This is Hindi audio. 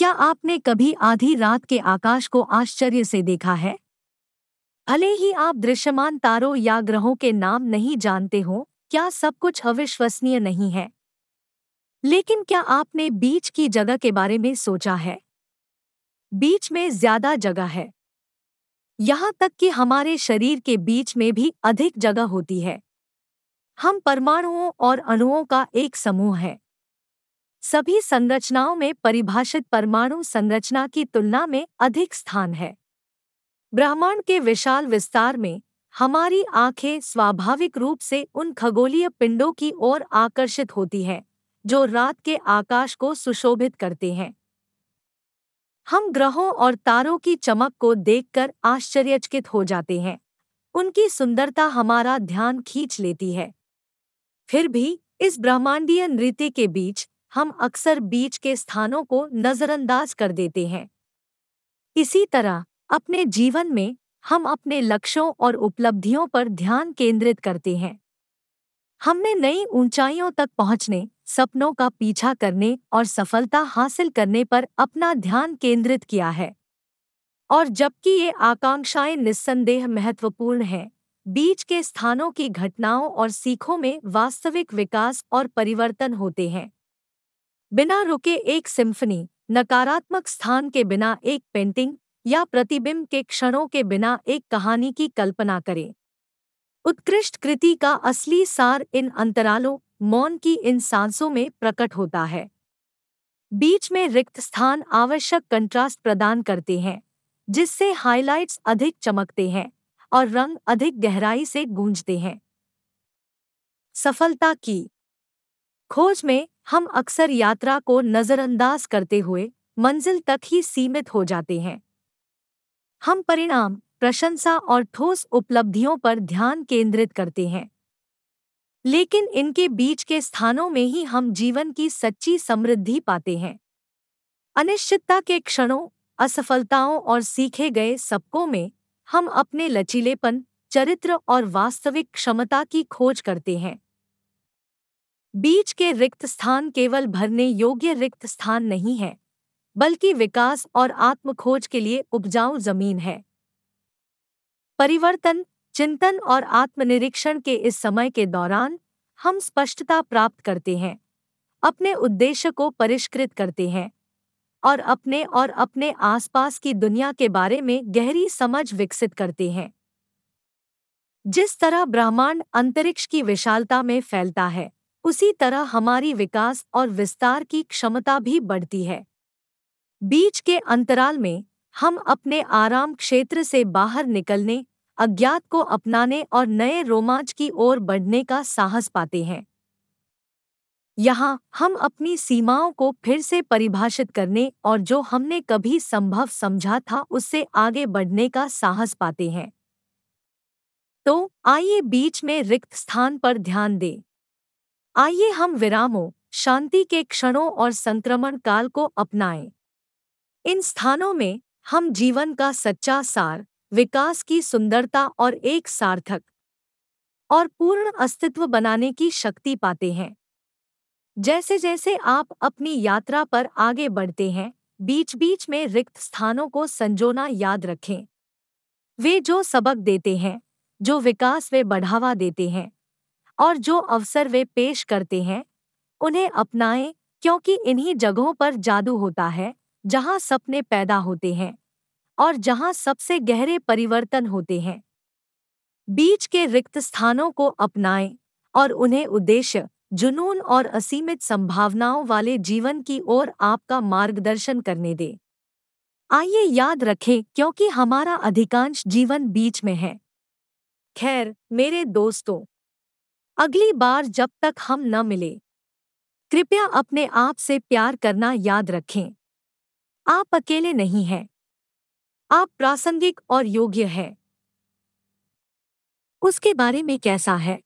क्या आपने कभी आधी रात के आकाश को आश्चर्य से देखा है? भले ही आप दृश्यमान तारों या ग्रहों के नाम नहीं जानते हो, क्या सब कुछ अविश्वसनीय नहीं है? लेकिन क्या आपने बीच की जगह के बारे में सोचा है? बीच में ज़्यादा जगह है। यहाँ तक कि हमारे शरीर के बीच में भी अधिक जगह होती है। हम परमाणुओं और अणुओं का एक समूह है। सभी संरचनाओं में परिभाषित परमाणु संरचना की तुलना में अधिक स्थान है। ब्रह्मांड के विशाल विस्तार में, हमारी आँखें स्वाभाविक रूप से उन खगोलीय पिंडों की ओर आकर्षित होती हैं, जो रात के आकाश को सुशोभित करते हैं। हम ग्रहों और तारों की चमक को देखकर आश्चर्यचकित हो जाते हैं। उनकी सुंदरता हमारा ध्यान खींच लेती है। फिर भी, इस ब्रह्मांडीय नृत्य के बीच हम अक्सर बीच के स्थानों को नजरअंदाज कर देते हैं। इसी तरह, अपने जीवन में हम अपने लक्ष्यों और उपलब्धियों पर ध्यान केंद्रित करते हैं। हमने नई ऊंचाइयों तक पहुँचने, सपनों का पीछा करने और सफलता हासिल करने पर अपना ध्यान केंद्रित किया है। और जबकि ये आकांक्षाएँ निस्संदेह महत्वपूर्ण हैं, बीच के स्थानों की घटनाओं और सीखों में वास्तविक विकास और परिवर्तन होते हैं। बिना रुके एक सिम्फनी, नकारात्मक स्थान के बिना एक पेंटिंग या प्रतिबिंब के क्षणों के बिना एक कहानी की कल्पना करें। उत्कृष्ट कृति का असली सार इन अंतरालों, मौन की इन सांसों में प्रकट होता है। बीच में रिक्त स्थान आवश्यक कंट्रास्ट प्रदान करते हैं, जिससे हाइलाइट्स अधिक चमकते हैं और रंग अधिक गहराई से गूंजते हैं। सफलता की खोज में हम अक्सर यात्रा को नजरअंदाज करते हुए मंजिल तक ही सीमित हो जाते हैं। हम परिणाम, प्रशंसा और ठोस उपलब्धियों पर ध्यान केंद्रित करते हैं। लेकिन इनके बीच के स्थानों में ही हम जीवन की सच्ची समृद्धि पाते हैं। अनिश्चितता के क्षणों, असफलताओं और सीखे गए सबकों में हम अपने लचीलेपन, चरित्र और वास्तविक क्षमता की खोज करते हैं। बीच के रिक्त स्थान केवल भरने योग्य रिक्त स्थान नहीं है, बल्कि विकास और आत्मखोज के लिए उपजाऊ ज़मीन है। परिवर्तन, चिंतन और आत्मनिरीक्षण के इस समय के दौरान हम स्पष्टता प्राप्त करते हैं, अपने उद्देश्य को परिष्कृत करते हैं और अपने और अपने आसपास की दुनिया के बारे में गहरी समझ विकसित करते हैं। जिस तरह ब्रह्मांड अंतरिक्ष की विशालता में फैलता है उसी तरह हमारी विकास और विस्तार की क्षमता भी बढ़ती है। बीच के अंतराल में हम अपने आराम क्षेत्र से बाहर निकलने, अज्ञात को अपनाने और नए रोमांच की ओर बढ़ने का साहस पाते हैं। यहाँ हम अपनी सीमाओं को फिर से परिभाषित करने और जो हमने कभी संभव समझा था उससे आगे बढ़ने का साहस पाते हैं। तो आइए बीच में रिक्त स्थान पर ध्यान दें। आइए हम विरामों, शांति के क्षणों और संक्रमण काल को अपनाएँ। इन स्थानों में हम जीवन का सच्चा सार, विकास की सुंदरता और एक सार्थक और पूर्ण अस्तित्व बनाने की शक्ति पाते हैं। जैसे जैसे आप अपनी यात्रा पर आगे बढ़ते हैं बीच बीच में रिक्त स्थानों को संजोना याद रखें। वे जो सबक देते हैं, जो विकास वे बढ़ावा देते हैं और जो अवसर वे पेश करते हैं, उन्हें अपनाएँ क्योंकि इन्हीं जगहों पर जादू होता है, जहाँ सपने पैदा होते हैं और जहाँ सबसे गहरे परिवर्तन होते हैं। बीच के रिक्त स्थानों को अपनाएँ और उन्हें उद्देश्य जुनून और असीमित संभावनाओं वाले जीवन की ओर आपका मार्गदर्शन करने दे। आइए याद रखें क्योंकि हमारा अधिकांश जीवन बीच में है। खैर, मेरे दोस्तों अगली बार जब तक हम न मिले। कृपया अपने आप से प्यार करना याद रखें। आप अकेले नहीं हैं। आप प्रासंगिक और योग्य हैं। उसके बारे में कैसा है?